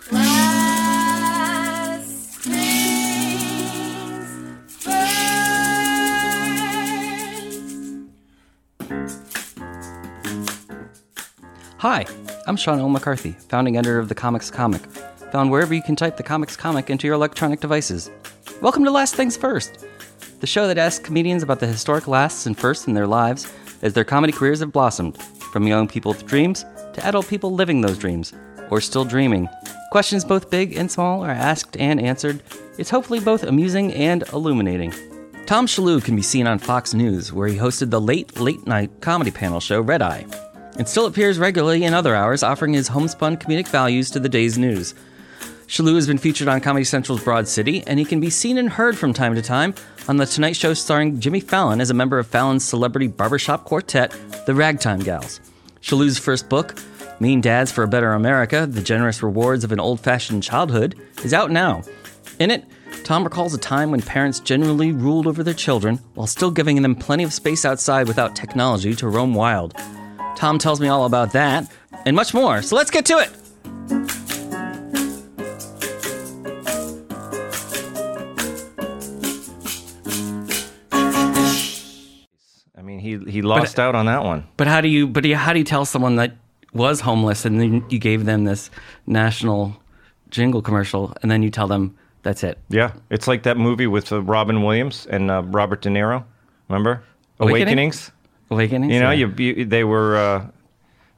Hi, I'm Sean L. McCarthy, founding editor of The Comics Comic, found wherever you can type The Comics Comic into your electronic devices. Welcome to Last Things First, the show that asks comedians about the historic lasts and firsts in their lives as their comedy careers have blossomed, from young people with dreams to adult people living those dreams, or still dreaming. Questions both big and small are asked and answered. It's hopefully both amusing and illuminating. Tom Shillue can be seen on Fox News, where he hosted the late, late night comedy panel show Red Eye, and still appears regularly in other hours, offering his homespun comedic values to the day's news. Shillue has been featured on Comedy Central's Broad City, and he can be seen and heard from time to time on The Tonight Show starring Jimmy Fallon as a member of Fallon's celebrity barbershop quartet, the Ragtime Gals. Shillue's first book, Mean Dads for a Better America The Generous Rewards of an Old Fashioned Childhood, is out now. In it, Tom recalls a time when parents generally ruled over their children while still giving them plenty of space outside without technology to roam wild. Tom tells me all about that and much more, so let's get to it! I mean, he he lost uh, out on that one. But how do you? But how do you tell someone that was homeless and then you gave them this national jingle commercial, and then you tell them that's it? Yeah, it's like that movie with uh, Robin Williams and uh, Robert De Niro. Remember Awakenings? Awakenings? You know, you, you they were uh,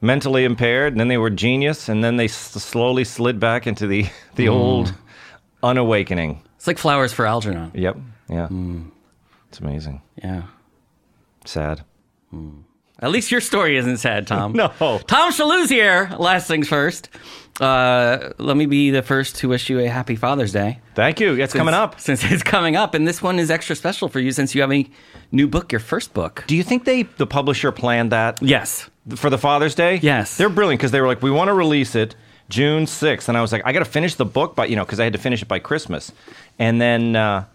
mentally impaired, and then they were genius, and then they s- slowly slid back into the the old unawakening. It's like flowers for Algernon. Yep. Yeah. It's amazing. Yeah. Sad. At least your story isn't sad, Tom. No. Tom Shillue's here. Last things first. Uh, let me be the first to wish you a happy Father's Day. Thank you. It's coming up. Since it's coming up, and this one is extra special for you since you have a new book, your first book. Do you think they the publisher planned that Yes. for the Father's Day? Yes. They're brilliant because they were like, we want to release it June 6th. And I was like, I got to finish the book, but you know, because I had to finish it by Christmas. And then, uh,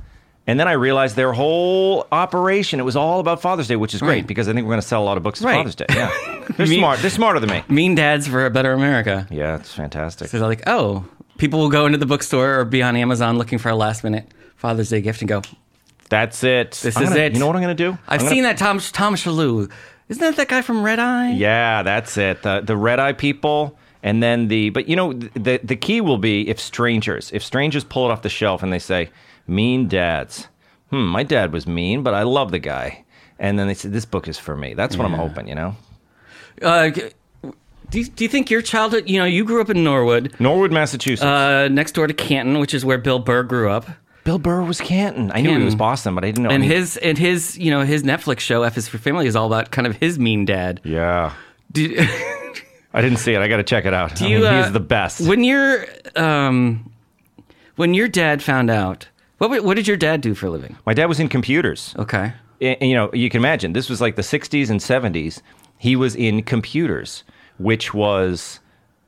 and then I realized their whole operation, it was all about Father's Day, which is great Right. because I think we're going to sell a lot of books Right. Father's Day. Yeah. They're Me- smart. They're smarter than me. Mean Dads for a Better America. Yeah, it's fantastic. So they're like, oh, people will go into the bookstore or be on Amazon looking for a last minute Father's Day gift and go, That's it. This I'm is gonna- it. You know what I'm going to do? I've gonna- seen that Tom Tom Shillue. Isn't that that guy from Red Eye? Yeah, that's it. The, the red eye people, and then the. But you know, the the key will be if strangers, if strangers pull it off the shelf and they say, "Mean dads." Hmm, my dad was mean, but I love the guy. And then they said, "This book is for me." That's what I'm hoping. You know, Uh, do, you, do you think your childhood, you know, you grew up in Norwood, Norwood, Massachusetts. uh, next door to Canton, which is where Bill Burr grew up. Bill Burr was Canton. I knew he was Boston, but I didn't know. And mean- his and his, you know, his Netflix show F is for Family is all about kind of his mean dad. yeah, Do, I didn't see it. I got to check it out. I you, uh, he's the best. when your um, when your dad found out, what what did your dad do for a living? my dad was in computers. Okay. and, you know, you can imagine this was like the 60s and 70s. He was in computers, which was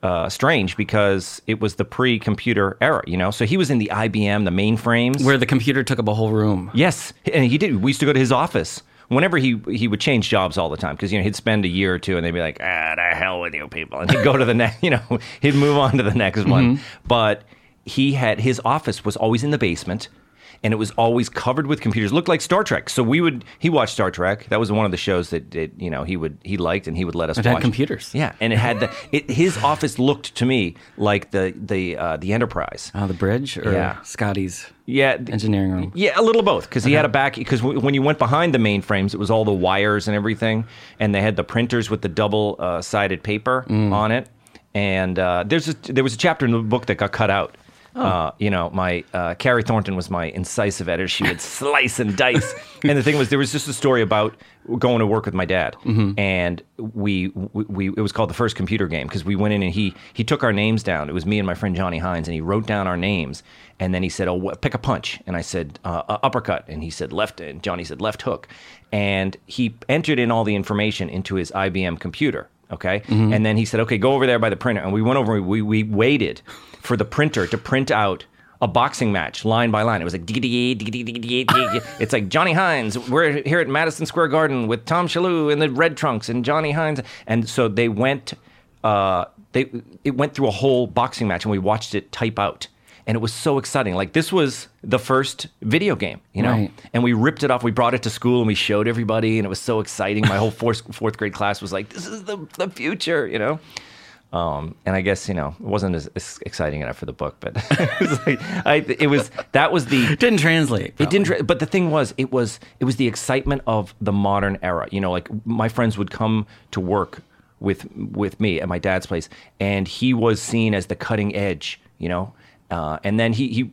uh, strange because it was the pre-computer era. You know, so he was in the IBM, the mainframes. Where the computer took up a whole room. yes, and he did. We used to go to his office. Whenever he he would change jobs all the time because you know he'd spend a year or two and they'd be like ah the hell with you people and he'd go to the next you know he'd move on to the next one but he had his office was always in the basement and it was always covered with computers. Looked like Star Trek. So we would he watched Star Trek. That was one of the shows that, that you know he would he liked and he would let us It watch. had computers. Yeah, and it had the it, his office looked to me like the the uh, the Enterprise. Oh, the bridge or Yeah. Scotty's Yeah, engineering room. yeah, a little both because he had a back because w- when you went behind the mainframes, it was all the wires and everything, and they had the printers with the double uh, sided paper Mm. on it. And uh, there's a, there was a chapter in the book that got cut out. Oh. Uh, you know, my uh, Carrie Thornton was my incisive editor. She would slice and dice. And the thing was, there was just a story about going to work with my dad, Mm-hmm. and we, we, we it was called the first computer game because we went in and he he took our names down. It was me and my friend Johnny Hines, and he wrote down our names. And then he said, "Oh, wh- pick a punch." And I said, uh, uh, "Uppercut." And he said, "Left." And Johnny said, "Left hook." And he entered in all the information into his IBM computer. Okay. And then he said, "Okay, go over there by the printer." And we went over. and We we waited for the printer to print out a boxing match line by line. It was like it's like Johnny Hines. We're here at Madison Square Garden with Tom Shillue and the Red Trunks and Johnny Hines. And so they went. Uh, they it went through a whole boxing match, and we watched it type out. And it was so exciting. Like this was the first video game, you know. Right. And we ripped it off. We brought it to school and we showed everybody, and it was so exciting. My whole fourth fourth grade class was like, "This is the the future," you know. Um, and I guess you know it wasn't as, as exciting enough for the book, but it was like I, it was that was the It didn't translate. it didn't. tra- But the thing was, it was it was the excitement of the modern era. You know, like my friends would come to work with with me at my dad's place, and he was seen as the cutting edge. You know, uh, and then he he.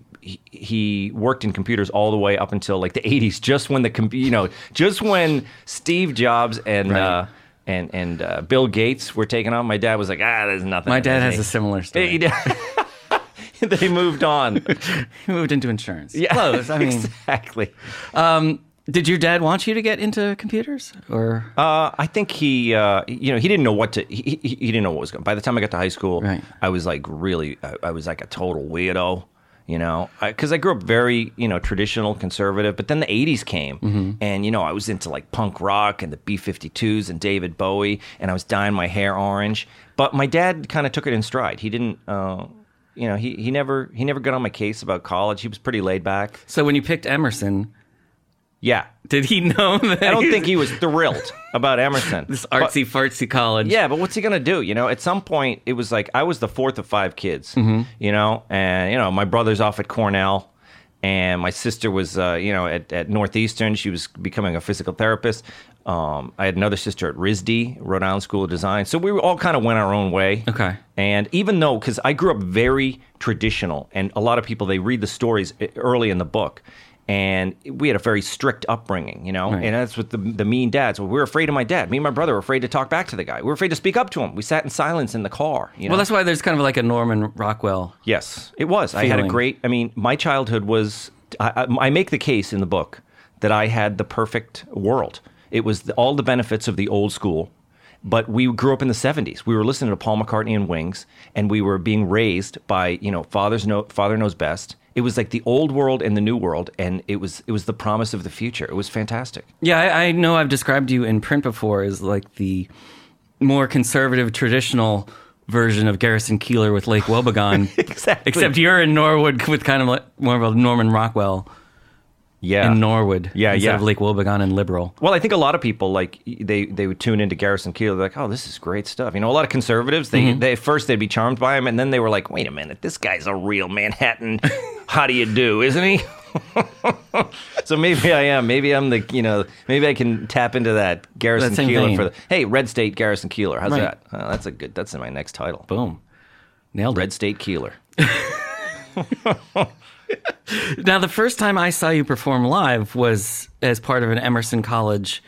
he- worked in computers all the way up until like the 80s, just when the com- you know, just when Steve Jobs and Right. uh, and and uh, Bill Gates were taken on. My dad was like, ah, there's nothing. My dad has a similar story. they moved on. He moved into insurance. Yeah, Close. I mean, exactly. Did your dad want you to get into computers or? Uh, I think he, uh, you know, he didn't know what to. He, he, he didn't know what was going. By the time I got to high school, Right. I was like really, I, I was like a total weirdo, you know, because I, grew up very, you know, traditional, conservative. But then the '80s came, and you know, I was into like punk rock and the B-52s and David Bowie, and I was dyeing my hair orange. But my dad kind of took it in stride. He didn't. Uh, you know, he, he never he never got on my case about college. He was pretty laid back. So when you picked Emerson, Yeah, did he know that? I don't think he was thrilled about Emerson. this artsy fartsy college. Yeah, but what's he gonna do? You know, at some point, it was like I was the fourth of five kids. You know, and you know, my brother's off at Cornell, and my sister was, uh, you know, at, at Northeastern. She was becoming a physical therapist. Um, I had another sister at RISD, Rhode Island School of Design. So we all kind of went our own way. Okay. And even though, because I grew up very traditional, and a lot of people they read the stories e- early in the book, and we had a very strict upbringing, you know, Right. and that's what the, the mean dads. We were afraid of my dad. Me and my brother were afraid to talk back to the guy. We were afraid to speak up to him. We sat in silence in the car. You know? Well, that's why there's kind of like a Norman Rockwell. Yes, it was. I had a great. I mean, my childhood was. I, I, I make the case in the book that I had the perfect world. It was the, all the benefits of the old school, but we grew up in the '70s. We were listening to Paul McCartney and Wings, and we were being raised by you know father's know father knows best. It was like the old world and the new world, and it was it was the promise of the future. It was fantastic. Yeah, I, I know I've described you in print before as like the more conservative, traditional version of Garrison Keillor with Lake Wobegon. Exactly. Except you're in Norwood with kind of like more of a Norman Rockwell Yeah. in Norwood. Yeah, instead yeah. of Lake Wobegon and Liberal. Well, I think a lot of people like they they would tune into Garrison Keillor. They're like, oh, this is great stuff. You know, a lot of conservatives they they at first they'd be charmed by him, and then they were like, wait a minute, this guy's a real Manhattan. How do you do, isn't he? so maybe I am. Maybe I'm the you know maybe I can tap into that Garrison That Keillor for the hey Red State Garrison Keillor. How's Right. that? Uh, that's a good. That's in my next title. Boom. Nailed Red it. State Keillor. Now, the first time I saw you perform live was as part of an Emerson College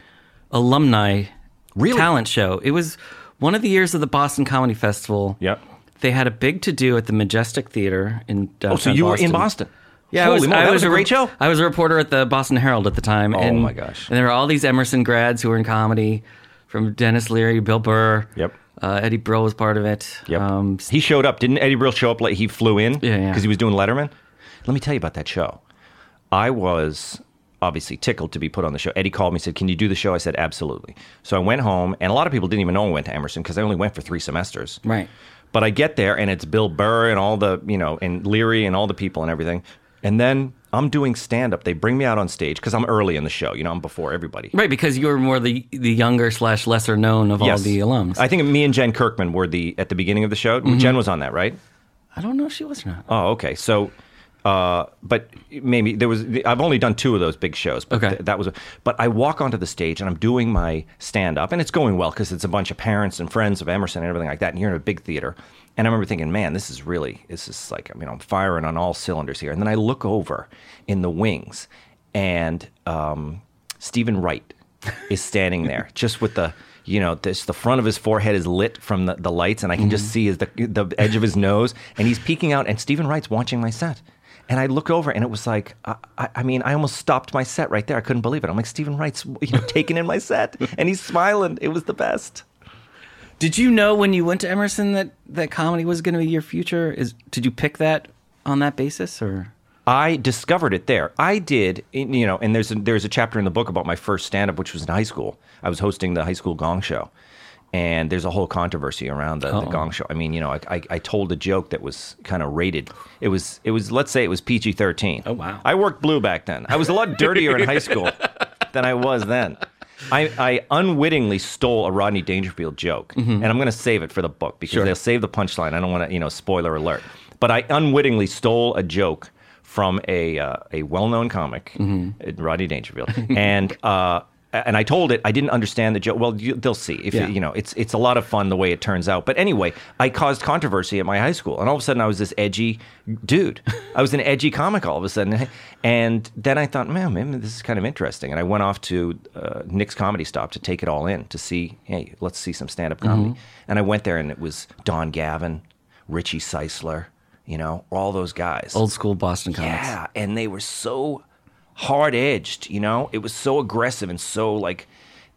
alumni Really? talent show. It was one of the years of the Boston Comedy Festival. Yep. They had a big to do at the Majestic Theater in downtown Oh, so you were in Boston? Yeah, I was, I was a re- great show. I was a reporter at the Boston Herald at the time. Oh, and, my gosh. And there were all these Emerson grads who were in comedy, from Denis Leary, Bill Burr. Yep. Uh, Eddie Brill was part of it. Yep. Um, he showed up. Didn't Eddie Brill show up late? He flew in Yeah, yeah. because he was doing Letterman. Let me tell you about that show. I was obviously tickled to be put on the show. Eddie called me, and said, "Can you do the show?" I said, "Absolutely." So I went home, and a lot of people didn't even know I went to Emerson because I only went for three semesters. Right. But I get there, and it's Bill Burr and all the you know, and Leary and all the people and everything, and then. I'm doing stand up. They bring me out on stage because I'm early in the show. You know, I'm before everybody. right, because you were more the, the younger slash lesser known of all the alums. I think me and Jen Kirkman were the at the beginning of the show. Mm-hmm. Jen was on that, right? I don't know if she was or not. Oh, okay. So, uh, but maybe there was. I've only done two of those big shows. But Okay. th- that was. But I walk onto the stage and I'm doing my stand up, and it's going well because it's a bunch of parents and friends of Emerson and everything like that. And you're in a big theater, and I remember thinking, man, this is really. This is like. I mean, I'm firing on all cylinders here. And then I look over in the wings, and um, Steven Wright is standing there, just with the. You know, this, the front of his forehead is lit from the, the lights, and I can just see his, the, the edge of his nose, and he's peeking out. And Steven Wright's watching my set. And I looked over, and it was like, I, I, I mean, I almost stopped my set right there. I couldn't believe it. I'm like, Steven Wright's you know, taking in my set, and he's smiling. It was the best. Did you know when you went to Emerson that, that comedy was going to be your future? Is Did you pick that on that basis? or I discovered it there. I did, you know, and there's a, there's a chapter in the book about my first stand up, which was in high school. I was hosting the high school gong show. And there's a whole controversy around the, the Oh. Gong Show. I mean, you know, I, I, I told a joke that was kind of rated. It was it was let's say it was PG thirteen. Oh, wow. I worked blue back then. I was a lot dirtier in high school than I was then. I, I unwittingly stole a Rodney Dangerfield joke, and I'm going to save it for the book because Mm-hmm. Sure. they'll save the punchline. I don't want to, you know, spoiler alert. But I unwittingly stole a joke from a uh, a well known comic, Mm-hmm. Rodney Dangerfield, and uh, and I told it. I didn't understand the joke. Well, you, they'll see. If Yeah. you know, it's it's a lot of fun the way it turns out. But anyway, I caused controversy at my high school, and all of a sudden I was this edgy dude. I was an edgy comic all of a sudden, and then I thought, man, man this is kind of interesting. And I went off to uh, Nick's Comedy Stop to take it all in to see, hey, let's see some stand up comedy. And I went there, and it was Don Gavin, Richie Seisler, you know, all those guys. Old school Boston comics. Yeah, and they were so hard edged, you know? It was so aggressive and so like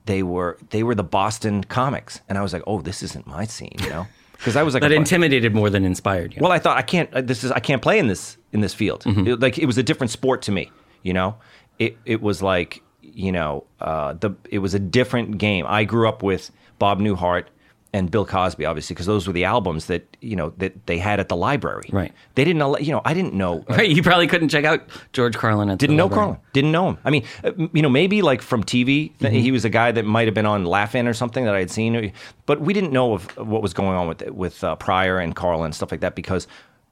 they were they were the Boston comics. And I was like, "Oh, this isn't my scene," you know? Because I was like That intimidated more than inspired you. well, I thought I can't. uh, This is I can't play in this in this field. It- like it was a different sport to me. You know, it it was like you know uh, the it was a different game. I grew up with Bob Newhart and Bill Cosby, obviously, because those were the albums that you know that they had at the library. Right. They didn't. al- You know, I didn't know. uh, Right, you probably couldn't check out George Carlin at the didn't know library. Carlin. Didn't know him. I mean, uh, you know, maybe like from TV, th- he was a guy that might have been on Laugh-In or something that I had seen, but we didn't know of what was going on with with uh, Pryor and Carlin and stuff like that because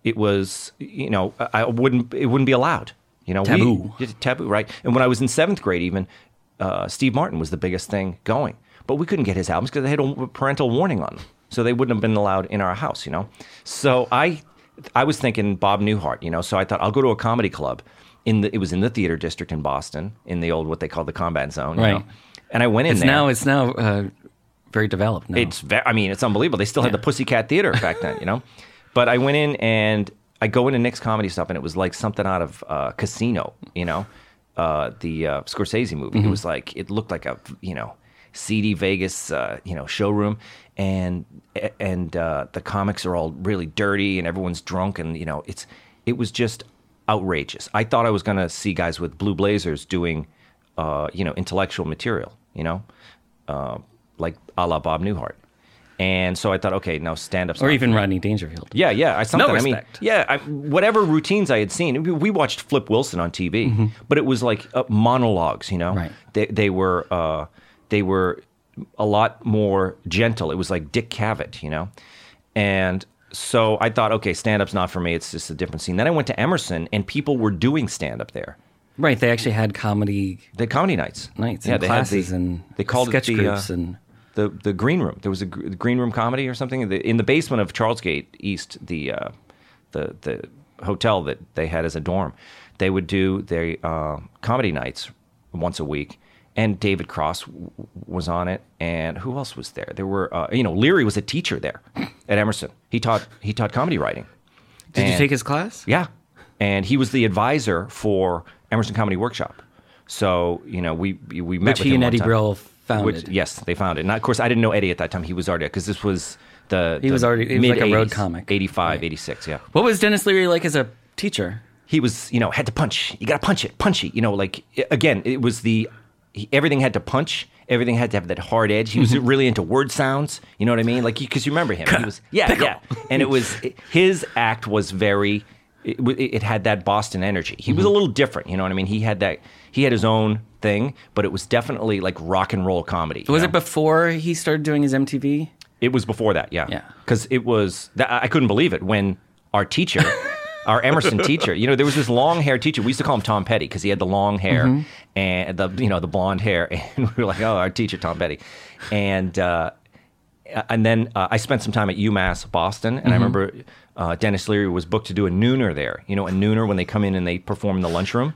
it was, you know, I I wouldn't it wouldn't be allowed. You know, Taboo. it's taboo, right? And when I was in seventh grade, even uh, Steve Martin was the biggest thing going, but we couldn't get his albums because they had a parental warning on them, so they wouldn't have been allowed in our house. You know, so I I was thinking Bob Newhart. You know, so I thought I'll go to a comedy club. In the, it was in the theater district in Boston, in the old what they called the combat zone. you Right. know? And I went in It's there. now it's now uh, very developed. Now. It's ve- I mean, it's unbelievable. They still had Yeah. the Pussycat Theater back then, you know. But I went in and I go into Nick's comedy stuff, and it was like something out of uh, Casino, you know, uh, the uh, Scorsese movie. It was like it looked like a you know seedy Vegas uh, you know showroom, and and uh, the comics are all really dirty, and everyone's drunk, and you know it's it was just outrageous. I thought I was going to see guys with blue blazers doing uh, you know intellectual material, you know uh, like a la Bob Newhart. And so I thought, okay, now stand up. or even Rodney Dangerfield. yeah, yeah, I something. No I mean, yeah, I, whatever routines I had seen. We, watched Flip Wilson on TV, but it was like uh, monologues. You know, Mm-hmm. Right. They they were uh, they were a lot more gentle. It was like Dick Cavett, you know, and so I thought, okay, stand up's not for me. It's just a different scene. Then I went to Emerson, and people were doing stand up there. Right, they actually had comedy They had comedy nights. nights yeah, and they classes the- and they called sketch it the, groups uh, and the the green room. There was a gr- green room comedy or something in the, in the basement of Charlesgate East, the uh, the the hotel that they had as a dorm. They would do their uh, comedy nights once a week, and David Cross w- was on it. And who else was there? There were uh, you know Leary was a teacher there at Emerson. He taught he taught comedy writing. Did you take his class? yeah. And he was the advisor for Emerson Comedy Workshop. So, you know, we we met Which with he him and Eddie. Brill founded. Which, yes, they found it. And of course, I didn't know Eddie at that time. He was already because this was the He the was already- he was like a road comic. 85, 86, yeah. What was Denis Leary like as a teacher? He was, you know, had to punch. You got to punch it, punchy. You know, like again, it was the he, everything had to punch. Everything had to have that hard edge. He was Mm-hmm. really into word sounds. You know what I mean? Like because you remember him. He was yeah, yeah. And it was his act was very. It, it had that Boston energy. He Mm-hmm. was a little different. You know what I mean? He had that. He had his own thing, but it was definitely like rock and roll comedy. you Was know? it before he started doing his MTV? It was before that, yeah. Yeah. Because it was, that, I couldn't believe it when our teacher, our Emerson teacher, you know, there was this long hair teacher. We used to call him Tom Petty because he had the long hair Mm-hmm. And the, you know, the blonde hair. And we were like, oh, our teacher, Tom Petty. And, uh, and then uh, I spent some time at UMass Boston, and I Mm-hmm. remember uh, Denis Leary was booked to do a nooner there. You know, a nooner when they come in and they perform in the lunchroom.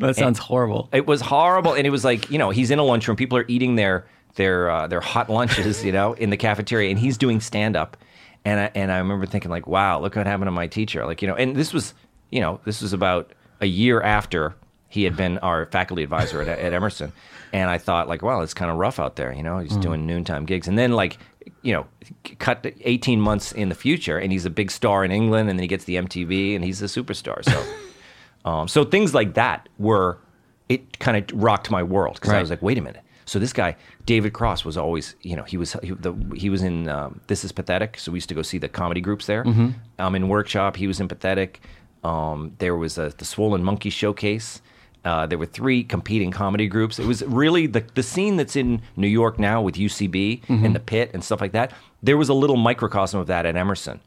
That sounds horrible. It was horrible, and it was like you know he's in a lunchroom. People are eating their their uh, their hot lunches, you know, in the cafeteria, and he's doing stand up. And I, and I remember thinking like, wow, look what happened to my teacher. Like you know, and this was you know this was about a year after he had been our faculty advisor at, at Emerson, and I thought like, wow, it's kind of rough out there. You know, he's doing noontime gigs, and then like you know, cut 18 months in the future, and he's a big star in England, and then he gets the MTV, and he's a superstar. So. Um, so things like that were it kind of rocked my world because I was like, wait a minute, So this guy, David Cross, was always, you know, he was he, the, he was in um, This Is Pathetic. So we used to go see the comedy groups there. Mm-hmm. Um, in Workshop, he was in Pathetic. Um, there was a, the Swollen Monkey Showcase. Uh, there were three competing comedy groups. It was really the the scene that's in New York now with UCB Mm-hmm. and the Pit and stuff like that. There was a little microcosm of that at Emerson,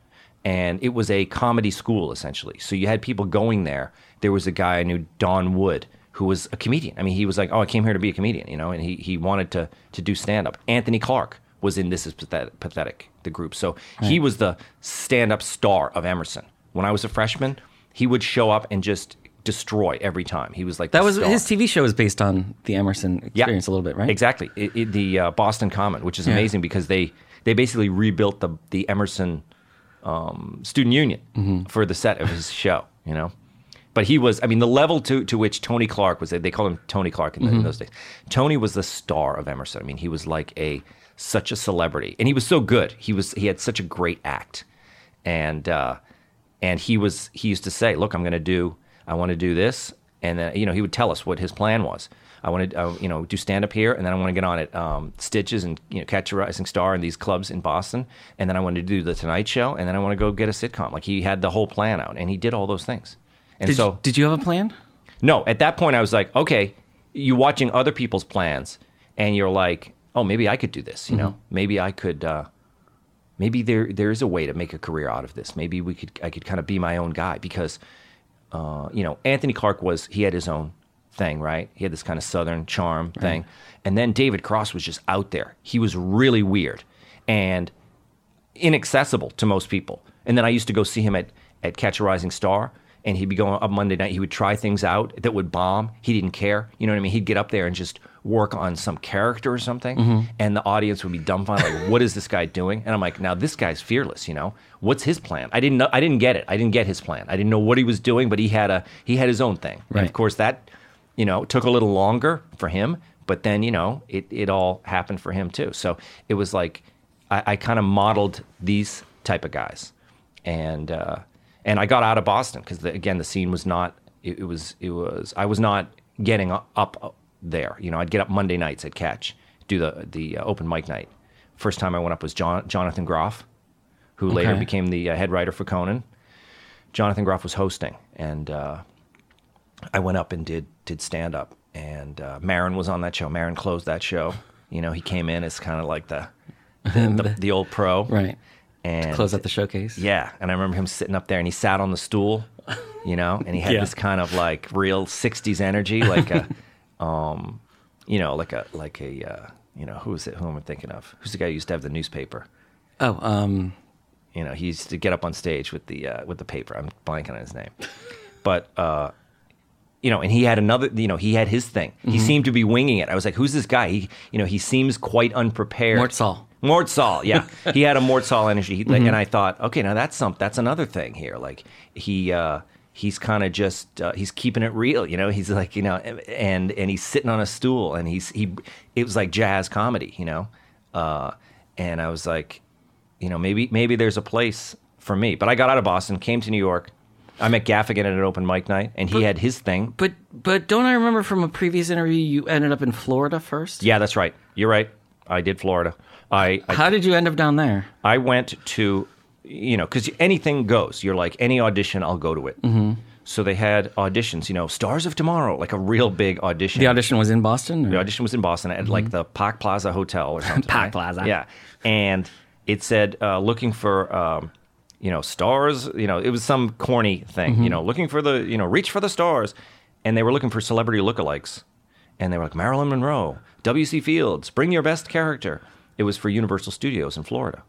and it was a comedy school essentially. So you had people going there. There was a guy I knew, Don Wood, who was a comedian. I mean, he was like, "Oh, I came here to be a comedian," you know, and he he wanted to to do stand up. Anthony Clark was in This Is Pathetic, Pathetic the group, so he was the stand up star of Emerson. When I was a freshman, he would show up and just destroy every time. He was like That was star. his TV show was based on the Emerson experience a little bit, right? Exactly. It, it- the uh, Boston Common, which is Yeah. amazing because they they basically rebuilt the the Emerson um, Student Union Mm-hmm. for the set of his show. You know, but he was. I mean, the level to to which Tony Clark was. They called him Tony Clark in, the, Mm-hmm. in those days. Tony was the star of Emerson. I mean, he was like a such a celebrity, and he was so good. He was he had such a great act, and uh, and he was he used to say, "Look, I'm going to do. I want to do this." And then you know he would tell us what his plan was. I want to uh, you know do stand up here, and then I want to get on at um, Stitches and you know catch a rising star in these clubs in Boston, and then I want to do the Tonight Show, and then I want to go get a sitcom. Like he had the whole plan out, and he did all those things. And Did, so you, did you have a plan? no, at that point I was like, okay, you watching other people's plans, and you're like, oh, maybe I could do this. You know, maybe I could. Uh, maybe there there is a way to make a career out of this. Maybe we could I could kind of be my own guy because, uh, you know, Anthony Clark was he had his own thing, right? He had this kind of southern charm thing, and then David Cross was just out there. He was really weird and inaccessible to most people. And then I used to go see him at, at Catch a Rising Star, and he'd be going up Monday night. He would try things out that would bomb. He didn't care. You know what I mean? He'd get up there and just work on some character or something, and the audience would be dumbfounded, like, "What is this guy doing?" And I'm like, "Now this guy's fearless. You know, what's his plan?" I didn't know. I didn't get it. I didn't get his plan. I didn't know what he was doing, but he had a he had his own thing. And of course, that you know took a little longer for him, but then you know it it all happened for him too. So it was like I, I kind of modeled these type of guys, and uh, and I got out of Boston because again the scene was not it, it was it was I was not getting up there. You know, I'd get up Monday nights at Catch, do the the uh, open mic night. First time I went up was John, Jonathan Groff, who later became the uh, head writer for Conan. Jonathan Groff was hosting, and uh, I went up and did did stand up, and uh, Marin was on that show. Marin closed that show. You know, he came in as kind of like the the, the, the old pro, Right. And Close out the showcase. yeah, and I remember him sitting up there, and he sat on the stool, you know, and he had Yeah. this kind of like real '60s energy, like a, um, you know, like a like a, uh, you know, who is it? Who am I thinking of? Who's the guy who used to have the newspaper? Oh, um, You know, he used to get up on stage with the uh, with the paper. I'm blanking on his name, but uh, you know, and he had another. You know, he had his thing. Mm-hmm. He seemed to be winging it. I was like, who's this guy? He, you know, he seems quite unprepared. Mort Sahl. Yeah, he had a Mort energy, He- Mm-hmm. and I thought, okay, now that's some that's another thing here. Like he uh, he's kind of just uh, he's keeping it real, you know. He's like you know, and and he's sitting on a stool, and he's he it was like jazz comedy, you know. Uh, and I was like, you know, maybe maybe there's a place for me. But I got out of Boston, came to New York. I met Gaffigan at an open mic night, and he had his thing. but but don't I remember from a previous interview you ended up in Florida first? Yeah, that's right. You're right. I did Florida. I, I How did you end up down there? I went to, you know, because anything goes. You're like, any audition, I'll go to it. Mm-hmm. So they had auditions, you know, Stars of Tomorrow, like a real big audition. The audition was in Boston. or- The audition was in Boston at like the Park Plaza Hotel or something. Park right? Plaza. Yeah. And it said, uh, looking for, um, you know, stars. You know, it was some corny thing, you know, looking for the, you know, reach for the stars. And they were looking for celebrity lookalikes. And they were like, Marilyn Monroe, W.C. Fields, bring your best character. It was for Universal Studios in Florida.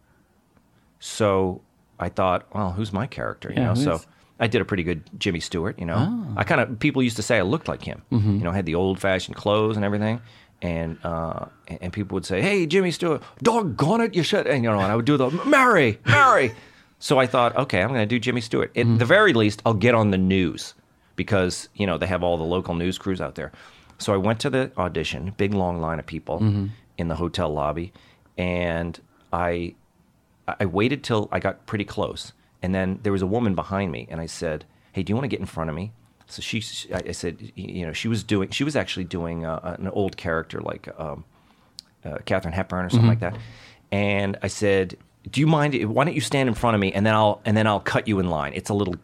So I thought, well, who's my character? You Yeah, know, so I did a pretty good Jimmy Stewart. You know, oh. I kind of people used to say I looked like him. Mm-hmm. You know, I had the old fashioned clothes and everything, and uh, and people would say, "Hey, Jimmy Stewart, doggone it, you should." And you know, and I would do the Mary, Mary. so I thought, okay, I'm going to do Jimmy Stewart. At the mm-hmm. very least, I'll get on the news because you know they have all the local news crews out there. So I went to the audition, big long line of people mm-hmm. in the hotel lobby, and I I waited till I got pretty close, and then there was a woman behind me, and I said, "Hey, do you want to get in front of me?" So she, I I said, you know, she was doing, she was actually doing uh, an old character like um, uh, Katharine Hepburn or something like that. And I said, "Do you mind? Why don't you stand in front of me and then I'll and then I'll cut you in line. It's a little."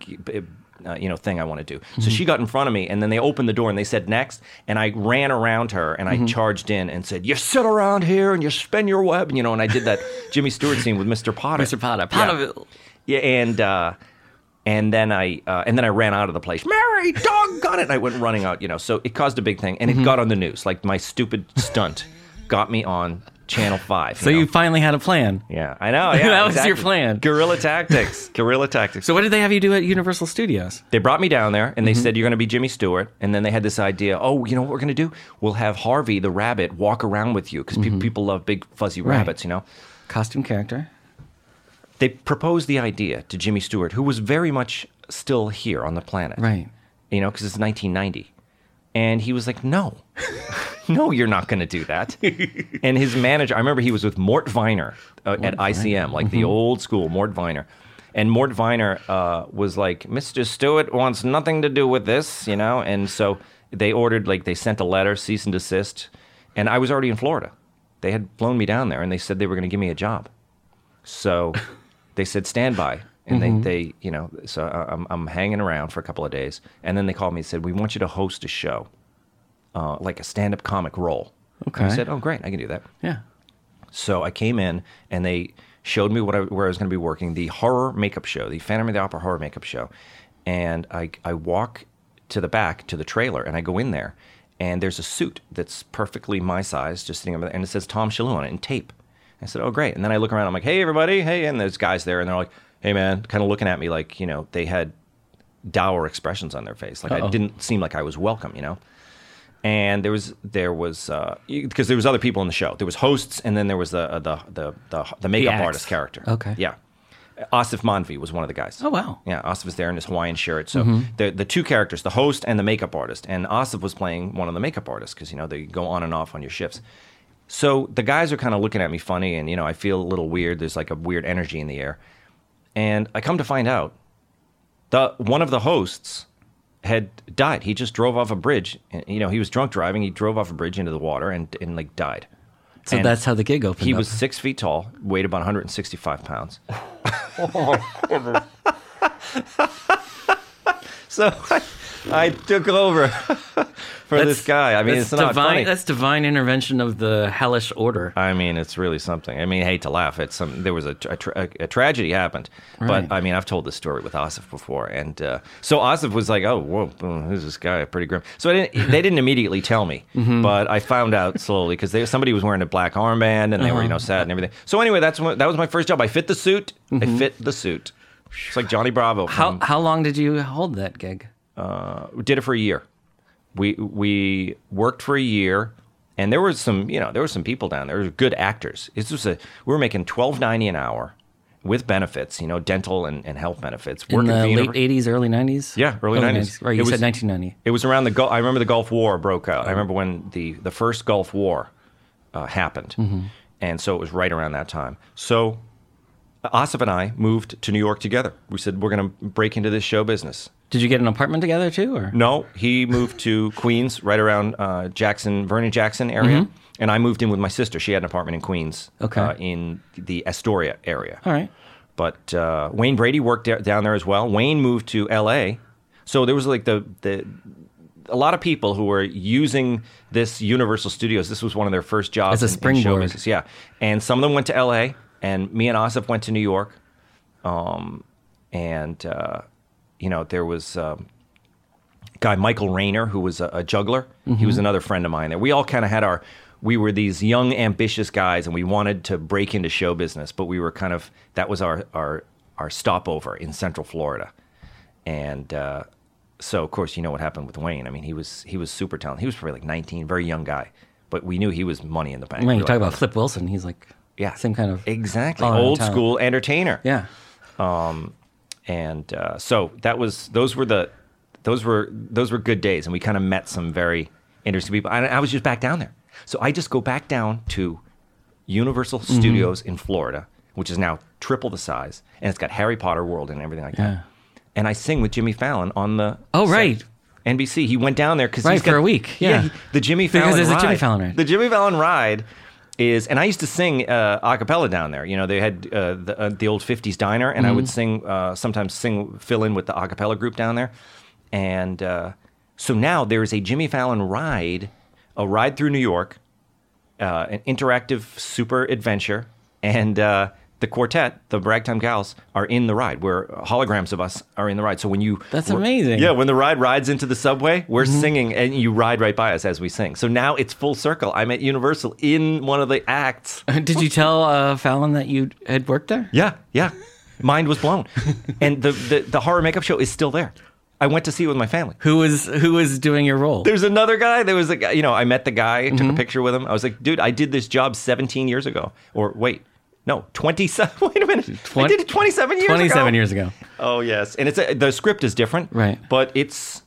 Uh, you know thing I want to do. So she got in front of me, and then they opened the door and they said next, and I ran around her and I charged in and said, "You sit around here and you spin your web," you know. And I did that Jimmy Stewart scene with Mr. Potter. Mr. Potter, Potterville. Yeah, and uh, and then I uh, and then I ran out of the place. Mary, doggone it! And I went running out. You know, so it caused a big thing, Mm-hmm. and it got on the news. Like my stupid stunt got me on Channel Five. So know? you finally had a plan. yeah, I know. Yeah, That was your plan. Guerrilla tactics. Guerrilla tactics. So what did they have you do at Universal Studios? They brought me down there and they Mm-hmm. said, You're going to be Jimmy Stewart. And then they had this idea oh, you know what we're going to do? We'll have Harvey the rabbit walk around with you because people love big fuzzy Mm-hmm. Right. rabbits, you know? Costume character. They proposed the idea to Jimmy Stewart, who was very much still here on the planet. Right. You know, because it's 1990. And he was like, No, no, you're not going to do that. and his manager, I remember he was with Mort Viner uh, at ICM, like the old school Mort Viner. And Mort Viner uh, was like, Mr. Stewart wants nothing to do with this, you know? And so they ordered, like, they sent a letter, cease and desist. And I was already in Florida. They had flown me down there and they said they were going to give me a job. So they said, stand by. And they, they, you know, so I'm, I'm hanging around for a couple of days. And then they called me and said, we want you to host a show, uh, like a stand up comic role. And I said, oh, great, I can do that. Yeah. So I came in and they showed me what I, where I was going to be working, the horror makeup show, the Phantom of the Opera horror makeup show. And I, I walk to the back to the trailer and I go in there and there's a suit that's perfectly my size, just sitting over there, and it says Tom Shillue on it in tape. I said, oh, great. And then I look around, I'm like, hey, everybody, hey. And there's guys there and they're like, hey, man, kind of looking at me like, you know, they had dour expressions on their face. Like I Uh-oh. didn't seem like I was welcome, you know? And there was there was uh, because there was other people in the show. There was hosts, and then there was the the the the, the makeup acts. artist character. Okay. yeah. Aasif Mandvi was one of the guys. Oh, wow. Yeah, Aasif was there in his Hawaiian shirt. So the the two characters, the host and the makeup artist, and Aasif was playing one of the makeup artists because you know they go on and off on your shifts. So the guys are kind of looking at me funny, and you know I feel a little weird. There's like a weird energy in the air, and I come to find out the one of the hosts had died. He just drove off a bridge. You know, he was drunk driving. He drove off a bridge into the water and, and like died. So And that's how the gig opened. He up. was six feet tall, weighed about 165 pounds. oh, so I, I took over for this guy. I mean, that's it's not divine. funny. That's divine intervention of the hellish order. I mean, it's really something. I mean, I hate to laugh. It's some. There was a, a, a tragedy happened, Right. but I mean, I've told this story with Aasif before, and uh, so Aasif was like, "Oh, whoa, who's this guy? Pretty grim." So I didn't, they didn't immediately tell me, Mm-hmm. but I found out slowly because somebody was wearing a black armband and they were, you Uh-huh. know, sad and everything. So anyway, that's that was my first job. I fit the suit. I fit the suit. It's like Johnny Bravo. Mm-hmm. How how long did you hold that gig? We did it for a year. We we worked for a year, and there was some you know there were some people down there. Good actors. This was a we were making twelve ninety an hour with benefits, you know, dental and, and health benefits. In Working the late univer- '80s, early '90s. Yeah, early 90s. Right, you It said was- 1990. It was around the Gulf. I remember the Gulf War broke out. I remember when the the first Gulf War uh, happened, and so it was right around that time. So Aasif and I moved to New York together. We said we're going to break into this show business. Did you get an apartment together too, or No, he moved to Queens, right around uh, Jackson, Vernon Jackson area, and I moved in with my sister. She had an apartment in Queens, Okay. uh, in the Astoria area. All right. But uh, Wayne Brady worked down there as well. Wayne moved to L.A., so there was like the the a lot of people who were using this Universal Studios. This was one of their first jobs As a in- in show springboard. business. Yeah, and some of them went to L.A. and me and Aasif went to New York. Um, and uh, you know there was. Um, guy Michael Rayner, who was a, a juggler. He was another friend of mine. There, we all kind of had our. We were these young, ambitious guys, and we wanted to break into show business, but we were kind of that was our our our stopover in Central Florida, and uh, so of course you know what happened with Wayne. I mean, he was he was super talented. He was probably like 19, very young guy, but we knew he was money in the bank. When you talk like, about Flip Wilson, he's like yeah, same kind of exactly old talent. school entertainer Yeah. and uh, so that was those were the those were those were good days, and we kind of met some very interesting people. I, I was just back down there, so I just go back down to Universal Mm-hmm. Studios in Florida, which is now triple the size, and it's got Harry Potter World and everything like Yeah. that. And I sing with Jimmy Fallon on the Oh, set. right. NBC. He went down there because Right, he's got, for a week, yeah. he- the Jimmy Because Fallon there's a. Jimmy Fallon ride. The Jimmy Fallon ride is, and I used to sing uh, a cappella down there. You know, they had uh, the, uh, the old '50s diner, and I would sing uh, sometimes sing fill in with the a cappella group down there. And uh, so now there is a Jimmy Fallon ride, a ride through New York, uh, an interactive super adventure, and uh, the quartet, the Ragtime Gals, are in the ride. Where holograms of us are in the ride. So when you That's amazing. Yeah, when the ride rides into the subway, we're Mm-hmm. singing, and you ride right by us as we sing. So now it's full circle. I'm at Universal in one of the acts. Did you tell uh, Fallon that you had worked there? Yeah, yeah. Mind was blown, and the, the the horror makeup show is still there. I went to see it with my family. Who was who was doing your role? There's another guy. There was a guy. You know, I met the guy, took Mm-hmm. a picture with him. I was like, dude, I did this job 17 years ago. Or wait, no, 27. Wait a minute. I did it 27 years ago. 27 years ago. Oh yes, and it's a, the script is different, Right. But it's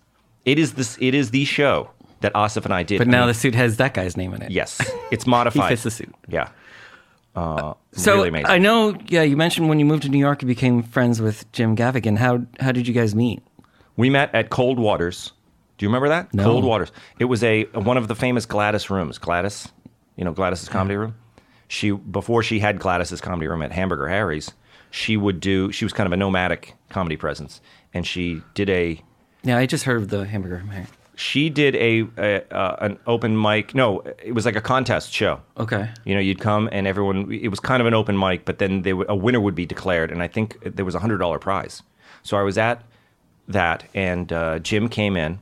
it is this it is the show that Aasif and I did. But now the suit has that guy's name in it. yes, it's modified. he fits the suit. Yeah. Uh, So really amazing. I know, yeah, you mentioned when you moved to New York, you became friends with Jim Gaffigan. How how did you guys meet? We met at Cold Waters. Do you remember that? No. Cold Waters. It was a one of the famous Gladys rooms. Gladys, you know Gladys's comedy room. She before she had Gladys's comedy room at Hamburger Harry's, she would do. She was kind of a nomadic comedy presence, and she did a Yeah, I just heard of the hamburger. Man. she did a, a uh, an open mic. No, it was like a contest show. Okay. You know, you'd come and everyone. It was kind of an open mic, but then they, would- a winner would be declared, and I think there was a hundred dollar prize. So I was at that, and uh, Jim came in,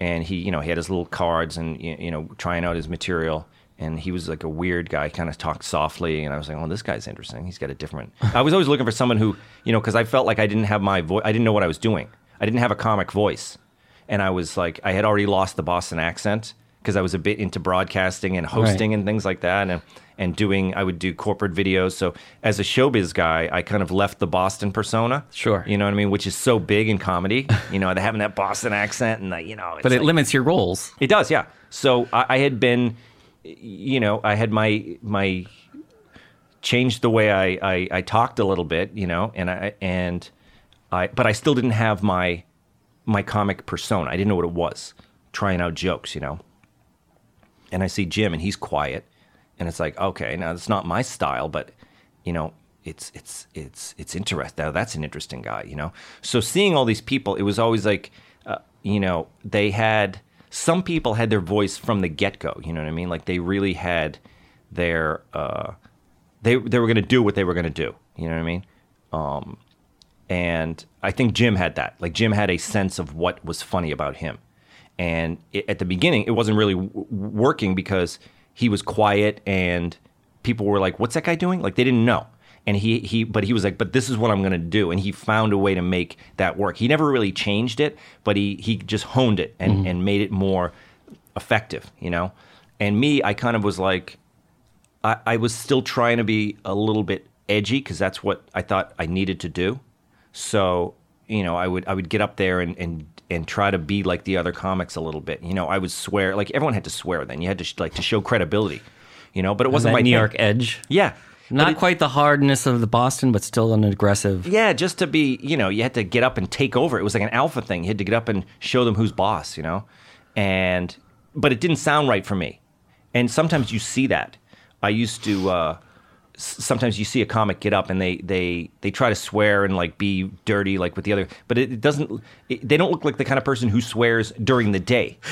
and he, you know, he had his little cards and you know, trying out his material. And he was like a weird guy, kind of talked softly, and I was like, "Oh, this guy's interesting. He's got a different." I was always looking for someone who, you know, because I felt like I didn't have my voice. I didn't know what I was doing. I didn't have a comic voice, and I was like, I had already lost the Boston accent because I was a bit into broadcasting and hosting and things like that, and and doing. I would do corporate videos. So as a showbiz guy, I kind of left the Boston persona. Sure. you know what I mean, which is so big in comedy. you know, having that Boston accent and like, you know, But it like- limits your roles. it does, yeah. So I, I had been, you know, I had my my changed the way I, I I talked a little bit, you know, and I and I, but I still didn't have my my comic persona. I didn't know what it was. Trying out jokes, you know. And I see Jim, and he's quiet, and it's like, okay, now it's not my style, but you know, it's it's it's it's interesting. Now that's an interesting guy, you know. So seeing all these people, it was always like, uh, you know, they had some people had their voice from the get go. You know what I mean? Like they really had their uh, they they were going to do what they were going to do. You know what I mean? Um, and I think Jim had that. Like Jim had a sense of what was funny about him. And it, at the beginning, it wasn't really w- working because he was quiet and people were like, "What's that guy doing?" Like they didn't know. And he he, but he was like, "But this is what I'm going to do." And he found a way to make that work. He never really changed it, but he he just honed it and mm-hmm. and made it more effective. You know. And me, I kind of was like, I, I was still trying to be a little bit edgy because that's what I thought I needed to do. So you know, I would I would get up there and and and try to be like the other comics a little bit. You know, I would swear like everyone had to swear. Then you had to sh- like to show credibility. You know, but it wasn't my New thing. York edge. Yeah, Not it- quite the hardness of the Boston, but still an aggressive. Yeah, just to be, you know, you had to get up and take over. It was like an alpha thing. You had to get up and show them who's boss, you know? And, but it didn't sound right for me. And sometimes you see that. I used to, uh, sometimes you see a comic get up and they, they, they try to swear and like be dirty, like with the other, but it, it doesn't, it, they don't look like the kind of person who swears during the day.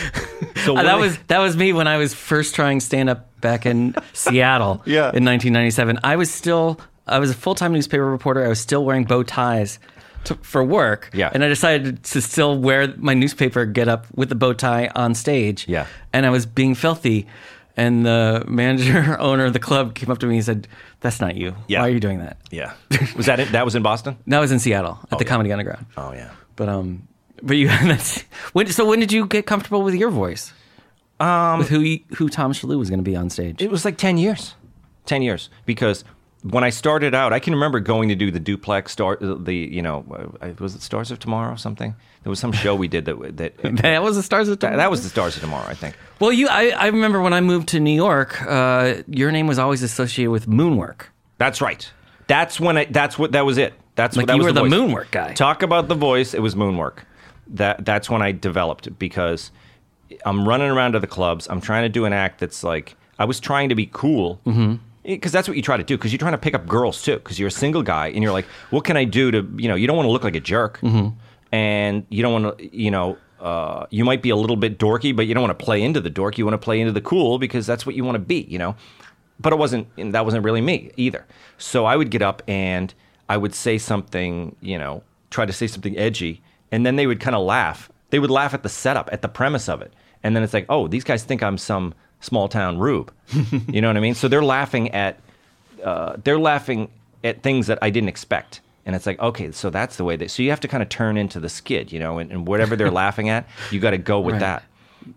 So Uh, that they- was that was me when I was first trying stand up back in Seattle Yeah. in 1997. I was still I was a full time newspaper reporter. I was still wearing bow ties to, for work. Yeah. and I decided to still wear my newspaper get up with the bow tie on stage. Yeah. and I was being filthy. And the manager owner of the club came up to me and said, "That's not you. Yeah. Why are you doing that?" yeah. Was that it? That was in Boston? That was in Seattle at the yeah. Comedy Underground. Oh yeah. But um, but you that's when. So when did you get comfortable with your voice? Um, with who who Tom Shillue was going to be on stage? It was like 10 years. 10 years. Because when I started out, I can remember going to do the duplex star, the, you know, uh, was it Stars of Tomorrow or something? There was some show we did that, that, that was the stars of that, that was the Stars of Tomorrow, I think. Well, you, I, I remember when I moved to New York, uh, your name was always associated with Moonwork. That's right. That's when I, that's what, that was it. That's Like what that you was were the voice. Moonwork guy. Talk about the voice. It was Moonwork. That that's when I developed because I'm running around to the clubs. I'm trying to do an act that's like I was trying to be cool. Because that's what you try to do. Because you're trying to pick up girls too. Because you're a single guy, and you're like, what can I do to, you know, you don't want to look like a jerk, and you don't want to, you know, uh, you might be a little bit dorky, but you don't want to play into the dork. You want to play into the cool because that's what you want to be, you know. But it wasn't. And that wasn't really me either. So I would get up and I would say something, you know, try to say something edgy, and then they would kind of laugh. They would laugh at the setup, at the premise of it, and then it's like, oh, these guys think I'm some small town rube. you know what I mean? So they're laughing at uh, they're laughing at things that I didn't expect. And it's like, okay, so that's the way that. So you have to kind of turn into the skid, you know, and, and whatever they're laughing at, you got to go with Right. that.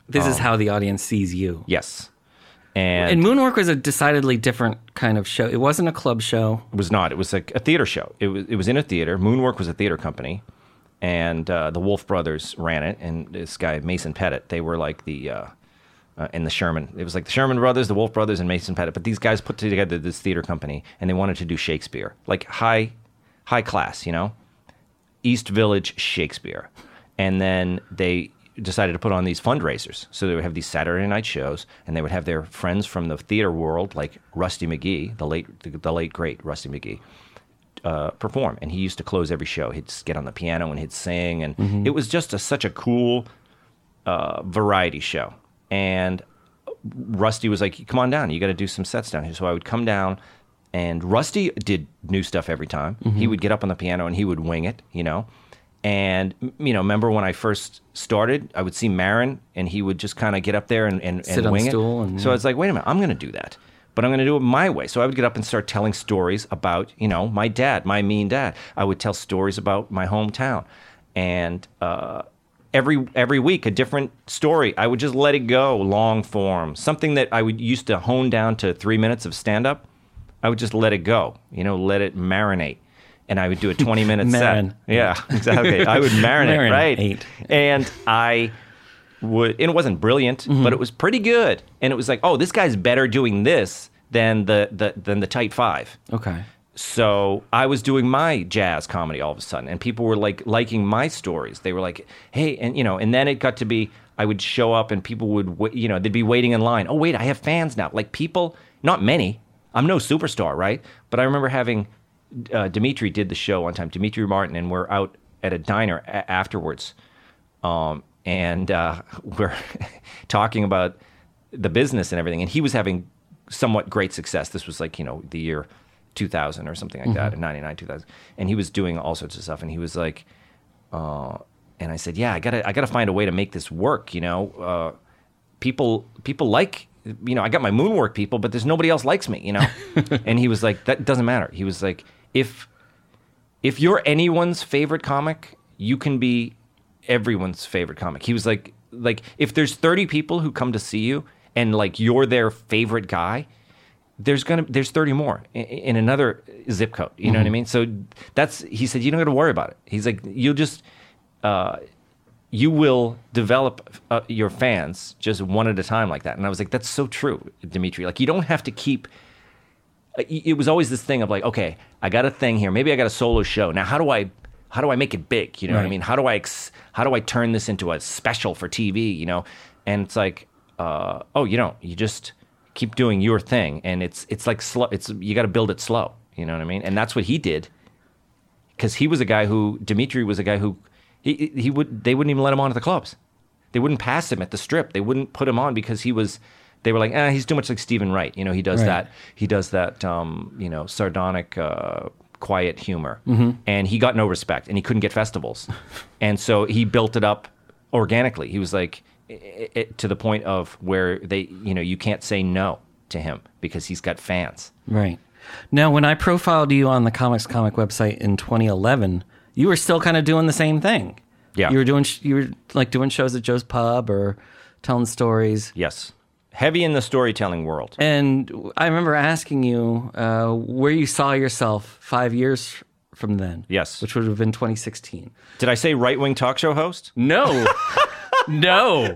This is how the audience sees you. Yes, and, And Moonwork was a decidedly different kind of show. It wasn't a club show. it was not. It was like a theater show. It was. It was in a theater. Moonwork was a theater company, and uh, the Wolf Brothers ran it. And this guy Mason Pettit, they were like the. Uh, uh, and the Sherman. It was like the Sherman brothers, the Wolf brothers, and Mason Pettit. But these guys put together this theater company, and they wanted to do Shakespeare, like high, high class, you know, East Village Shakespeare. And then they decided to put on these fundraisers. So they would have these Saturday night shows, and they would have their friends from the theater world, like Rusty Magee, the late, the, the late great Rusty Magee, uh, perform. And he used to close every show. He'd get on the piano and he'd sing, and it was just a, such a cool uh, variety show. And Rusty was like, "Come on down. You got to do some sets down here." So I would come down, and Rusty did new stuff every time. He would get up on the piano and he would wing it, you know. And you know, remember when I first started, I would see Maron, and he would just kind of get up there and, and, Sit and wing it. and- so I was like, "Wait a minute, I'm going to do that." But I'm going to do it my way. So I would get up and start telling stories about, you know, my dad, my mean dad. I would tell stories about my hometown, and uh, every every week a different story. I would just let it go, long form, something that I would used to hone down to three minutes of stand up. I would just let it go, you know, let it marinate, and I would do a twenty minute set. Yeah, exactly. I would marinate, right? Marinate. And I would, and it wasn't brilliant, Mm-hmm. but it was pretty good. And it was like, oh, this guy's better doing this than the, the than the tight five. Okay. So I was doing my jazz comedy all of a sudden, and people were like liking my stories. They were like, "Hey," and you know, and then it got to be I would show up, and people would, you know, they'd be waiting in line. Oh, wait, I have fans now. Like people, not many. I'm no superstar, right? But I remember having uh, Demetri did the show one time, Demetri Martin, and we're out at a diner a- afterwards, um, and uh, we're talking about the business and everything. And he was having somewhat great success. This was like you know the year 2000 or something like that, in 99, 2000. And he was doing all sorts of stuff. And he was like, uh, and I said, yeah, I gotta I gotta find a way to make this work. You know, uh, people people like. You know, I got my moonwork people, but there's nobody else likes me. You know, and he was like, "That doesn't matter." He was like, "If if you're anyone's favorite comic, you can be everyone's favorite comic. He was like, like if there's 30 people who come to see you and like you're their favorite guy, there's gonna there's 30 more in, in another zip code. You know what I mean? So that's he said you don't got to worry about it. He's like you'll just uh, you will develop uh, your fans just one at a time like that. And I was like, that's so true, Demetri. Like you don't have to keep uh, it was always this thing of like, okay, I got a thing here. Maybe I got a solo show. Now, how do I, how do I make it big? You know what I mean? How do I, ex- how do I turn this into a special for TV? You know? And it's like, uh, oh, you don't. You just keep doing your thing, and it's it's like slow. It's you got to build it slow. You know what I mean? And that's what he did. Because he was a guy who Demetri was a guy who he he would they wouldn't even let him on at the clubs. They wouldn't pass him at the strip. They wouldn't put him on because he was. They were like, eh, he's too much like Steven Wright. You know, he does Right. that. He does that. Um, you know, sardonic, uh, quiet humor, and he got no respect, and he couldn't get festivals, and so he built it up organically. He was like, i i to the point of where they, you know, you can't say no to him because he's got fans. Right. Now, when I profiled you on the Comics Comic website in 2011, you were still kind of doing the same thing. Yeah. You were doing you were like doing shows at Joe's Pub or telling stories. Yes, heavy in the storytelling world. And I remember asking you uh, where you saw yourself five years from then. Yes. Which would have been 2016. Did I say right wing talk show host? No. no.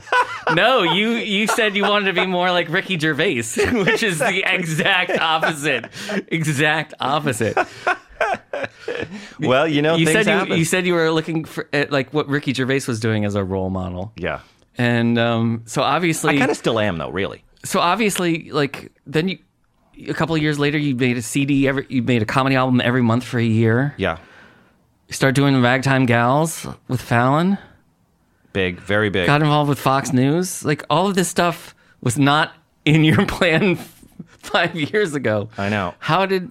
No, you you said you wanted to be more like Ricky Gervais, which is the exact opposite. Exact opposite. Well, you know, You said you, happen. you said you were looking for at like what Ricky Gervais was doing as a role model. yeah. And um, so obviously I kind of still am though, really. so obviously, like then you, a couple of years later, you made a CD. Every you made a comedy album every month for a year. Yeah, You start doing Ragtime Gals with Fallon. Big, very big. Got involved with Fox News. Like all of this stuff was not in your plan five years ago. I know. How did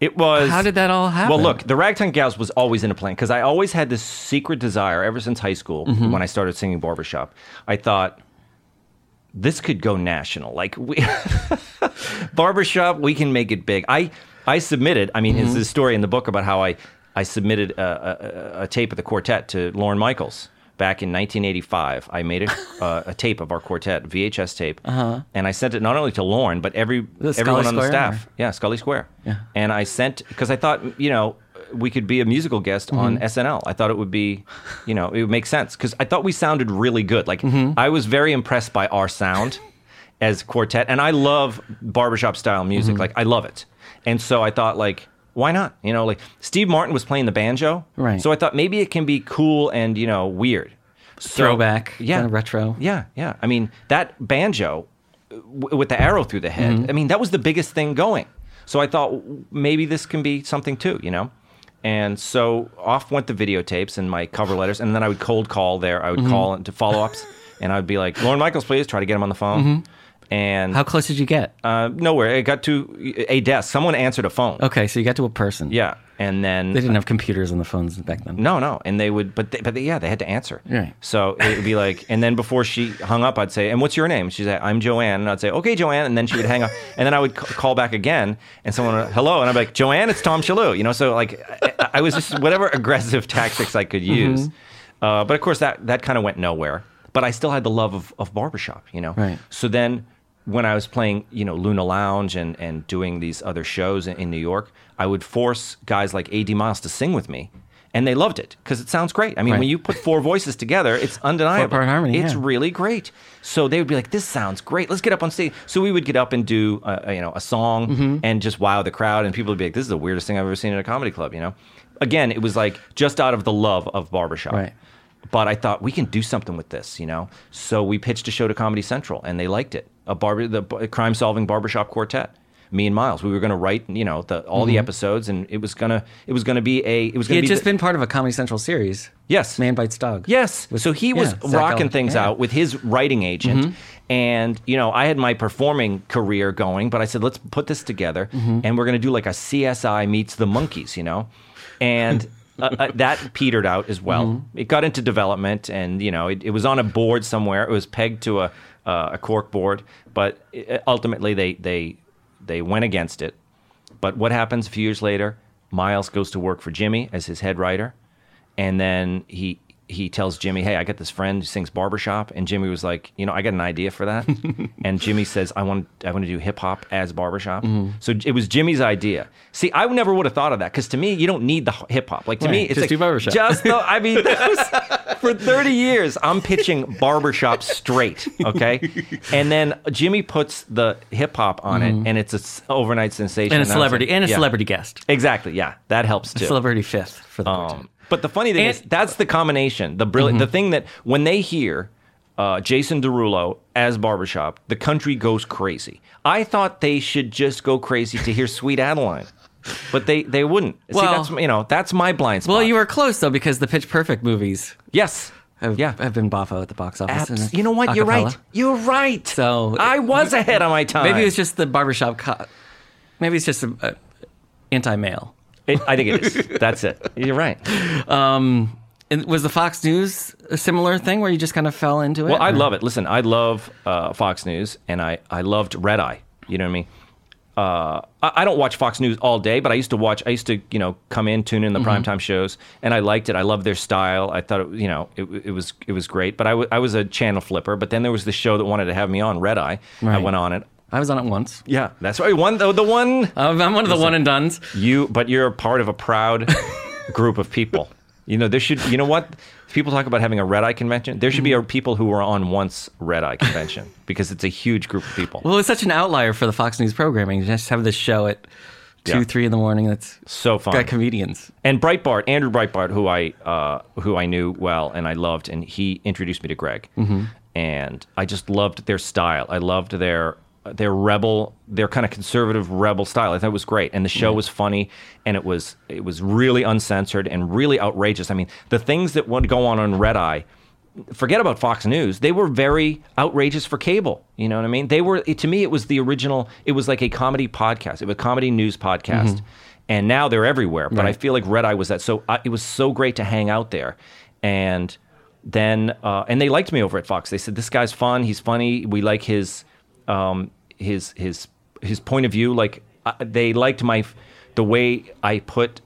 It was. how did that all happen? Well, look, the Ragtime Gals was always in a plan because I always had this secret desire ever since high school Mm-hmm. when I started singing barbershop. I thought this could go national. Like we barbershop, we can make it big. I I submitted. I mean, Mm-hmm. it's this story in the book about how I I submitted a, a, a tape of the quartet to Lorne Michaels. Back in 1985, I made a, uh, a tape of our quartet, VHS tape, uh-huh. and I sent it not only to Lorne but every everyone on the Square, staff. or- Yeah, Scully Square. Yeah. And I sent because I thought you know we could be a musical guest on SNL. I thought it would be, you know, it would make sense because I thought we sounded really good. Like I was very impressed by our sound as quartet, and I love barbershop style music. Like I love it, and so I thought like. Why not? You know, like Steve Martin was playing the banjo, Right. So I thought maybe it can be cool and you know weird, So- throwback, yeah, kinda retro. yeah, yeah. I mean, that banjo w- with the arrow through the head, Mm-hmm. I mean, that was the biggest thing going. So I thought maybe this can be something too, you know? And so off went the videotapes and my cover letters. And then I would cold call there. I would Mm-hmm. call into follow ups and I would be like, Lorne Michaels, please try to get him on the phone. And Mm-hmm. How close did you get? uh, nowhere. It got to a desk. Someone answered a phone. Okay, so you got to a person. Yeah. And then They didn't have computers on the phones back then. no, no, and they would, but they, but they, yeah, they had to answer. Right. So it would be like, and then before she hung up, I'd say, "And what's your name?" She'd say, "I'm Joanne," and I'd say, "Okay, Joanne," and then she would hang up, and then I would c- call back again, and someone, would, "Hello," and I'd be like, "Joanne, it's Tom Shillue," you know. So like, I, I was just whatever aggressive tactics I could use, uh, but of course that that kind of went nowhere. But I still had the love of of barbershop, you know. Right. So then when I was playing, you know, Luna Lounge and, and doing these other shows in, in New York, I would force guys like A.D. Miles to sing with me. And they loved it because it sounds great. I mean, Right. when you put four voices together, it's undeniable. Four-part harmony, It's yeah. really great. So they would be like, "This sounds great. Let's get up on stage." So we would get up and do, uh, you know, a song Mm-hmm. and just wow the crowd, and people would be like, "This is the weirdest thing I've ever seen at a comedy club." You know, again, it was like just out of the love of barbershop Right. but I thought we can do something with this, you know. So we pitched a show to Comedy Central, and they liked it. A barber, the crime solving barbershop quartet. Me and Miles, we were going to write, you know, the, all the episodes, and it was gonna, it was gonna be a, it was He gonna had be just the- been part of a Comedy Central series. yes, Man Bites Dog. Yes. so he was yeah, rocking things Yeah. Mm-hmm. out with his writing agent. And, you know, I had my performing career going, but I said, let's put this together Mm-hmm. and we're going to do like a CSI meets the Monkees, you know? And uh, uh, that petered out as well. Mm-hmm. It got into development and, you know, it, it was on a board somewhere. It was pegged to a, uh, a cork board, but it, ultimately they, they, they went against it. But what happens a few years later? Miles goes to work for Jimmy as his head writer and then he he tells Jimmy, "Hey, I got this friend who sings barbershop." And Jimmy was like, "You know, I got an idea for that." and Jimmy says, "I want I want to do hip hop as barbershop." Mm-hmm. So it was Jimmy's idea. See, I never would have thought of that because to me, you don't need the hip hop. Like to me, it's just like do barbershop. just the. I mean, was, for thirty years, I'm pitching barbershop straight. Okay, and then Jimmy puts the hip hop on it, and it's an overnight sensation. Mm-hmm. And a celebrity like, and a yeah. celebrity guest. Exactly. Yeah, that helps too. Celebrity fifth for the. Um, but the funny thing And- is, that's the combination. The brilliant, the thing that when they hear uh, Jason Derulo as barbershop, the country goes crazy. I thought they should just go crazy to hear Sweet Adeline, but they they wouldn't. See, Well- that's you know that's my blind spot. Well, you were close though because the Pitch Perfect movies yes, have, yeah. have been boffo at the box office. Abs- you know what? You're right. You're right. So I was ahead of my time. Maybe it's just the barbershop. Co- maybe it's just a, a anti-male. It- I think it is. That's it. You're right. Um, and was the Fox News a similar thing where you just kind of fell into it? Well, I or- love it. Listen, I love uh, Fox News, and I, I loved Red Eye. You know what I mean? Uh, I, I don't watch Fox News all day, but I used to watch. I used to, you know, come in, tune in the Mm-hmm. primetime shows, and I liked it. I loved their style. I thought, it, you know, it, it was it was great. But I, w- I was a channel flipper. But then there was the show that wanted to have me on Red Eye. I went on it. I was on it once. Yeah, that's right. One the, the one Um, I'm one of the one and duns. you, but you're a part of a proud group of people. You know, there should. You know what? People talk about having a red eye convention. There should be a people who were on once red eye convention because it's a huge group of people. Well, it's such an outlier for the Fox News programming. to just have this show at two, Yeah. three in the morning. That's so fun. got comedians. and Breitbart, Andrew Breitbart, who I uh, who I knew well and I loved, and he introduced me to Greg. Mm-hmm. and I just loved their style. I loved their their rebel, their kind of conservative rebel style. I thought it was great, and the show was funny, and it was it was really uncensored and really outrageous. I mean, the things that would go on on Red Eye forget about Fox News. They were very outrageous for cable. You know what I mean? They were to me. It was the original. It was like a comedy podcast. It was a comedy news podcast, and now they're everywhere. But I Right. feel like Red Eye was that. So I, it was so great to hang out there, and then uh, and they liked me over at Fox. They said this guy's fun. He's funny. We like his um, his his his point of view. Like uh, they liked my the way I put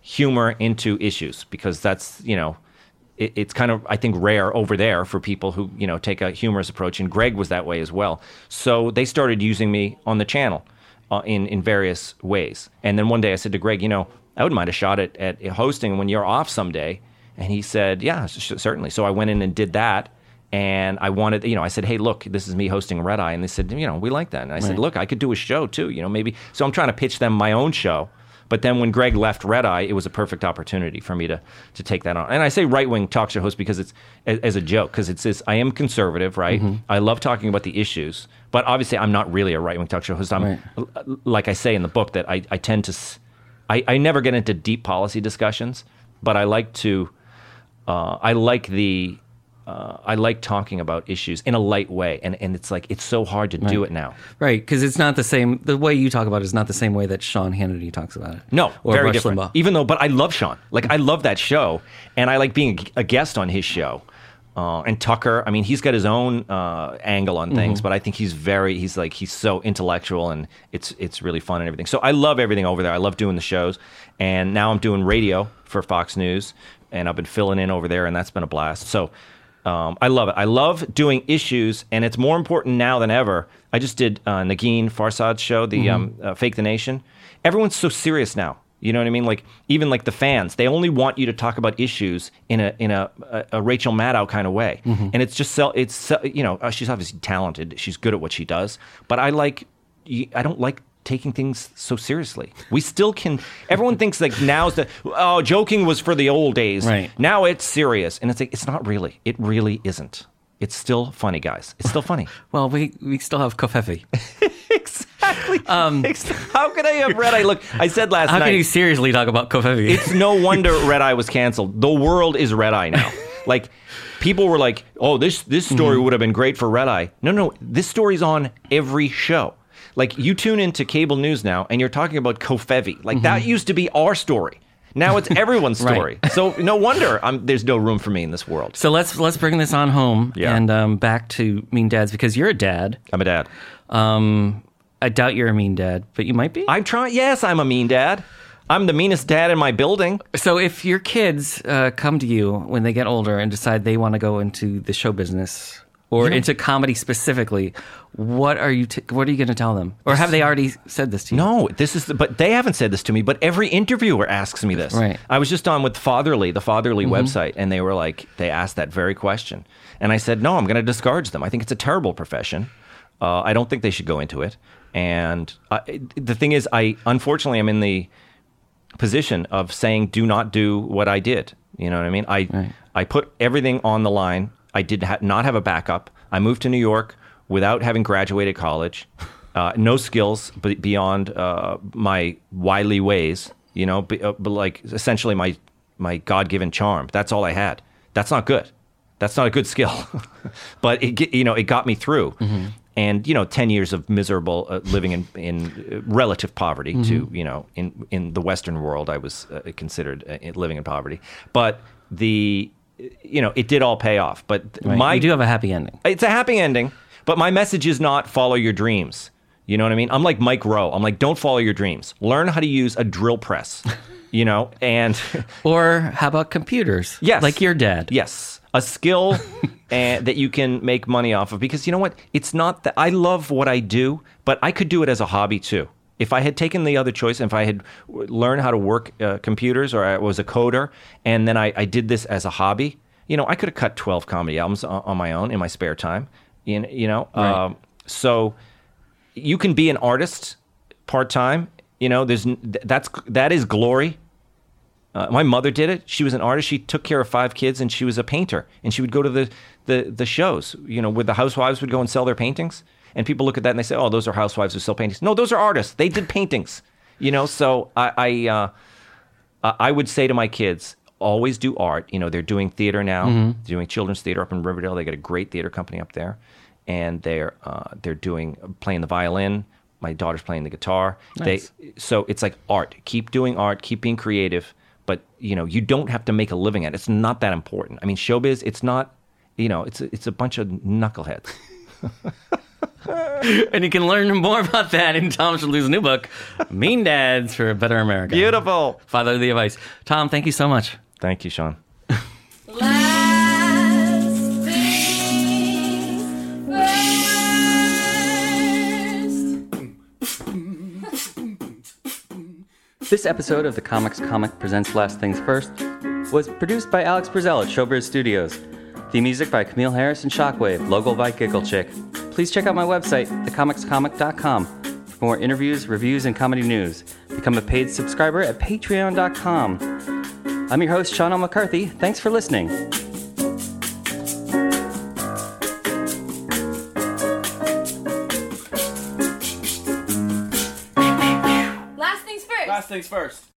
humor into issues because that's you know it, it's kind of I think rare over there for people who you know take a humorous approach, and Greg was that way as well. So they started using me on the channel uh, in in various ways. And then one day I said to Greg, you know, I wouldn't mind a shot at, at hosting when you're off someday. And he said, yeah, certainly. So I went in and did that. And I wanted, you know, I said, hey, look, this is me hosting Red Eye. And they said, you know, we like that. And I said, look, I could do a show too, you know, maybe. So I'm trying to pitch them my own show. But then when Greg left Red Eye, it was a perfect opportunity for me to to take that on. And I say right wing talk show host because it's as, as a joke because it's this. I am conservative, right? I love talking about the issues, but obviously I'm not really a right wing talk show host. I'm Right. like I say in the book that I, I tend to. I, I never get into deep policy discussions, but I like to. Uh, I like the. Uh, I like talking about issues in a light way, and, and it's like it's so hard to do it now. Right, because it's not the same. The way you talk about it is not the same way that Sean Hannity talks about it. No, or very Rush different. Limbaugh. Even though, but I love Sean. Like I love that show, and I like being a guest on his show. Uh, and Tucker, I mean, he's got his own uh, angle on things, but I think he's very, he's like, he's so intellectual, and it's it's really fun and everything. So I love everything over there. I love doing the shows, and now I'm doing radio for Fox News, and I've been filling in over there, and that's been a blast. So. Um, I love it. I love doing issues, and it's more important now than ever. I just did uh, Negin Farsad's show, the um, uh, Fake the Nation. Everyone's so serious now. You know what I mean? Like even like the fans, they only want you to talk about issues in a in a, a, a Rachel Maddow kind of way, and it's just so it's you know uh, she's obviously talented. She's good at what she does, but I like I don't like taking things so seriously. We still can. Everyone thinks like now's the oh joking was for the old days. Right. Now it's serious, and it's like it's not really. It really isn't. It's still funny, guys. It's still funny. Well, we we still have covfefe. exactly. Um, Ex- How could I have Red Eye? look. I said last How night. How can you seriously talk about covfefe? it's no wonder Red Eye was canceled. The world is Red Eye now. like people were like, "Oh, this this story mm-hmm. would have been great for Red Eye." No, no, this story's on every show. Like you tune into cable news now, and you're talking about covfefe. Like that used to be our story. Now it's everyone's Right. story. So no wonder I'm, there's no room for me in this world. so let's let's bring this on home Yeah. and um, back to mean dads because you're a dad. I'm a dad. Um, I doubt you're a mean dad, but you might be. I'm trying. Yes, I'm a mean dad. I'm the meanest dad in my building. So if your kids uh, come to you when they get older and decide they want to go into the show business or into comedy specifically, what are you t- what are you going to tell them? Or have they already said this to you? No, this is the, but they haven't said this to me, but every interviewer asks me this. Right. I was just on with Fatherly, the Fatherly website, and they were like, they asked that very question. And I said, no, I'm going to discourage them. I think it's a terrible profession. Uh, I don't think they should go into it. And I, the thing is, I unfortunately i'm in the position of saying, do not do what I did. You know what I mean? I, I put everything on the line. I did ha- not have a backup. I moved to New York without having graduated college, uh, no skills b- beyond uh, my wily ways. You know, b- uh, but like essentially my my God given charm. That's all I had. That's not good. That's not a good skill. but it you know it got me through. And you know, ten years of miserable uh, living in in uh, relative poverty to you know in in the Western world, I was uh, considered uh, living in poverty. But the you know it did all pay off. But Right. my you do have a happy ending. it's a happy ending, but my message is not follow your dreams. You know what I mean? I'm like Mike Rowe. I'm like, don't follow your dreams. Learn how to use a drill press. You know, and Or how about computers? Yes. Like your dad. yes, a skill and that you can make money off of. Because you know what? It's not that I love what I do, but I could do it as a hobby too. If I had taken the other choice, if I had learned how to work uh, computers, or I was a coder, and then I, I did this as a hobby, you know, I could have cut twelve comedy albums on, on my own in my spare time. You know, you know? Um, so you can be an artist part time. You know, there's that's that is glory Uh, my mother did it. She was an artist. She took care of five kids, and she was a painter. And she would go to the the, the shows, you know, where the housewives would go and sell their paintings. And people look at that and they say, "Oh, those are housewives who sell paintings." No, those are artists. They did paintings. You know, so I I, uh, I would say to my kids, always do art. You know, they're doing theater now, doing children's theater up in Riverdale. They got a great theater company up there, and they're uh, they're doing playing the violin. My daughter's playing the guitar. Nice. They so it's like art. Keep doing art. Keep being creative. But you know, you don't have to make a living at it. It's not that important. I mean, showbiz. It's not. You know, it's it's a bunch of knuckleheads. And you can learn more about that in Tom Shillue's new book, Mean Dads for a Better America. Beautiful. Fatherly advice. Tom, thank you so much. Thank you, Sean. This episode of the Comics Comic Presents Last Things First was produced by Alex Brazell at Showbiz Studios. The music by Camille Harris and Shockwave, logo by Giggle Chick. Please check out my website, thecomicscomic.com, for more interviews, reviews, and comedy news. Become a paid subscriber at patreon.com. I'm your host, Sean L. McCarthy. Thanks for listening. Last things first. Last things first.